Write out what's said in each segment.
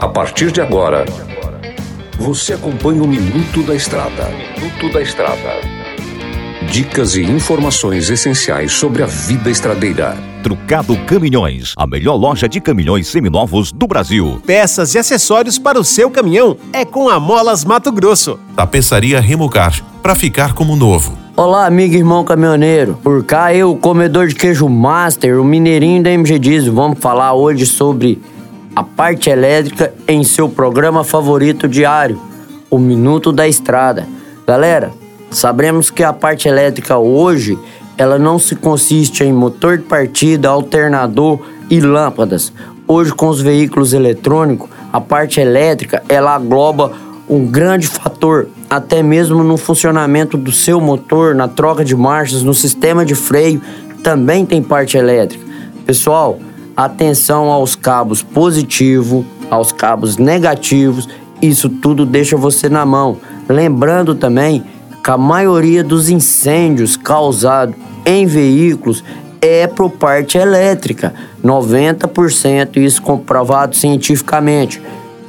A partir de agora, você acompanha o Minuto da Estrada. Minuto da Estrada. Dicas e informações essenciais sobre a vida estradeira. Trucado Caminhões, a melhor loja de caminhões seminovos do Brasil. Peças e acessórios para o seu caminhão é com a Molas Mato Grosso. Tapeçaria Remocar, para ficar como novo. Olá, amigo e irmão caminhoneiro. Por cá eu, comedor de queijo master, o mineirinho da MG Diesel. Vamos falar hoje sobre a parte elétrica em seu programa favorito diário, o Minuto da Estrada. Galera, sabemos que a parte elétrica hoje ela não se consiste em motor de partida, alternador e lâmpadas. Hoje com os veículos eletrônicos, a parte elétrica ela engloba um grande fator até mesmo no funcionamento do seu motor, na troca de marchas, no sistema de freio, também tem parte elétrica. Pessoal, atenção aos cabos positivo, aos cabos negativos, isso tudo deixa você na mão. Lembrando também que a maioria dos incêndios causados em veículos é por parte elétrica, 90%, isso comprovado cientificamente.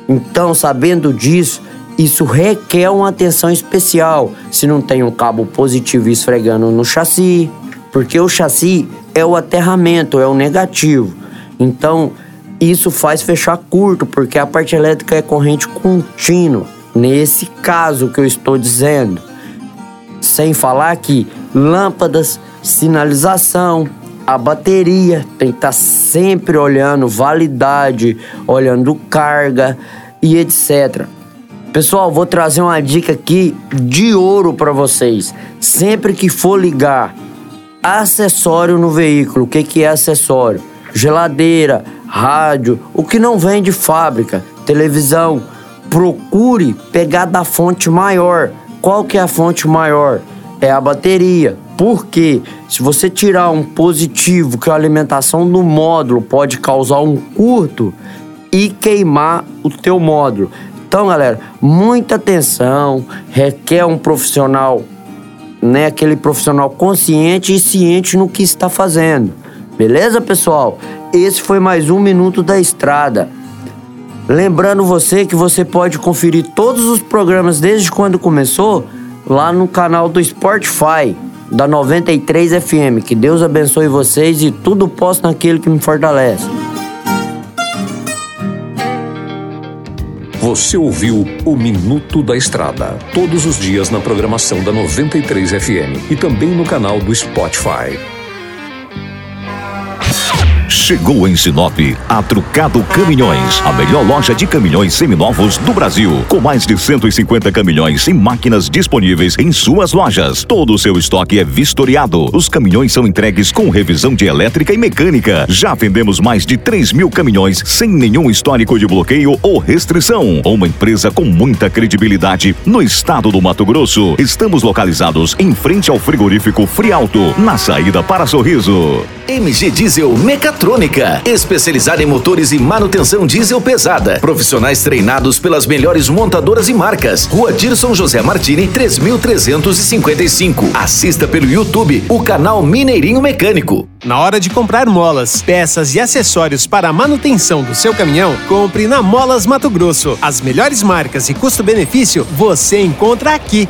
Então, sabendo disso, isso requer uma atenção especial. Se não tem um cabo positivo esfregando no chassi, porque o chassi é o aterramento, é o negativo. Então, isso faz fechar curto, porque a parte elétrica é corrente contínua. Nesse caso que eu estou dizendo. Sem falar que lâmpadas, sinalização, a bateria tem que estar tá sempre olhando validade, olhando carga e etc. Pessoal, vou trazer uma dica aqui de ouro para vocês. Sempre que for ligar acessório no veículo, o que, que é acessório? Geladeira, rádio, o que não vem de fábrica, televisão. Procure pegar da fonte maior. Qual que é a fonte maior? É a bateria. Porque se você tirar um positivo, que é a alimentação do módulo pode causar um curto e queimar o teu módulo. Então, galera, muita atenção, requer um profissional, né, aquele profissional consciente e ciente no que está fazendo. Beleza, pessoal? Esse foi mais um Minuto da Estrada. Lembrando você que você pode conferir todos os programas desde quando começou lá no canal do Spotify da 93 FM. Que Deus abençoe vocês e tudo posso naquele que me fortalece. Você ouviu o Minuto da Estrada, todos os dias na programação da 93 FM e também no canal do Spotify. Chegou em Sinop a Trucado Caminhões, a melhor loja de caminhões seminovos do Brasil, com mais de 150 caminhões e máquinas disponíveis em suas lojas. Todo o seu estoque é vistoriado. Os caminhões são entregues com revisão de elétrica e mecânica. Já vendemos mais de 3 mil caminhões sem nenhum histórico de bloqueio ou restrição. Uma empresa com muita credibilidade no estado do Mato Grosso. Estamos localizados em frente ao frigorífico Frialto, na saída para Sorriso. MG Diesel Mecatrônica, especializada em motores e manutenção diesel pesada. Profissionais treinados pelas melhores montadoras e marcas. Rua Dirson José Martini, 3355. Assista pelo YouTube o canal Mineirinho Mecânico. Na hora de comprar molas, peças e acessórios para a manutenção do seu caminhão, compre na Molas Mato Grosso. As melhores marcas e custo-benefício você encontra aqui.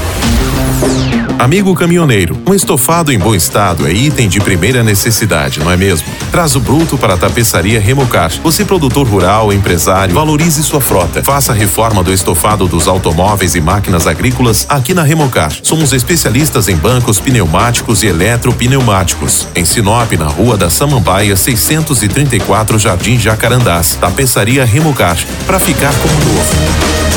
Amigo caminhoneiro, um estofado em bom estado é item de primeira necessidade, não é mesmo? Traz o bruto para a tapeçaria Remocar. Você, produtor rural, empresário, valorize sua frota. Faça a reforma do estofado dos automóveis e máquinas agrícolas aqui na Remocar. Somos especialistas em bancos pneumáticos e eletropneumáticos. Em Sinop, na rua da Samambaia, 634 Jardim Jacarandás. Tapeçaria Remocar. Para ficar como novo.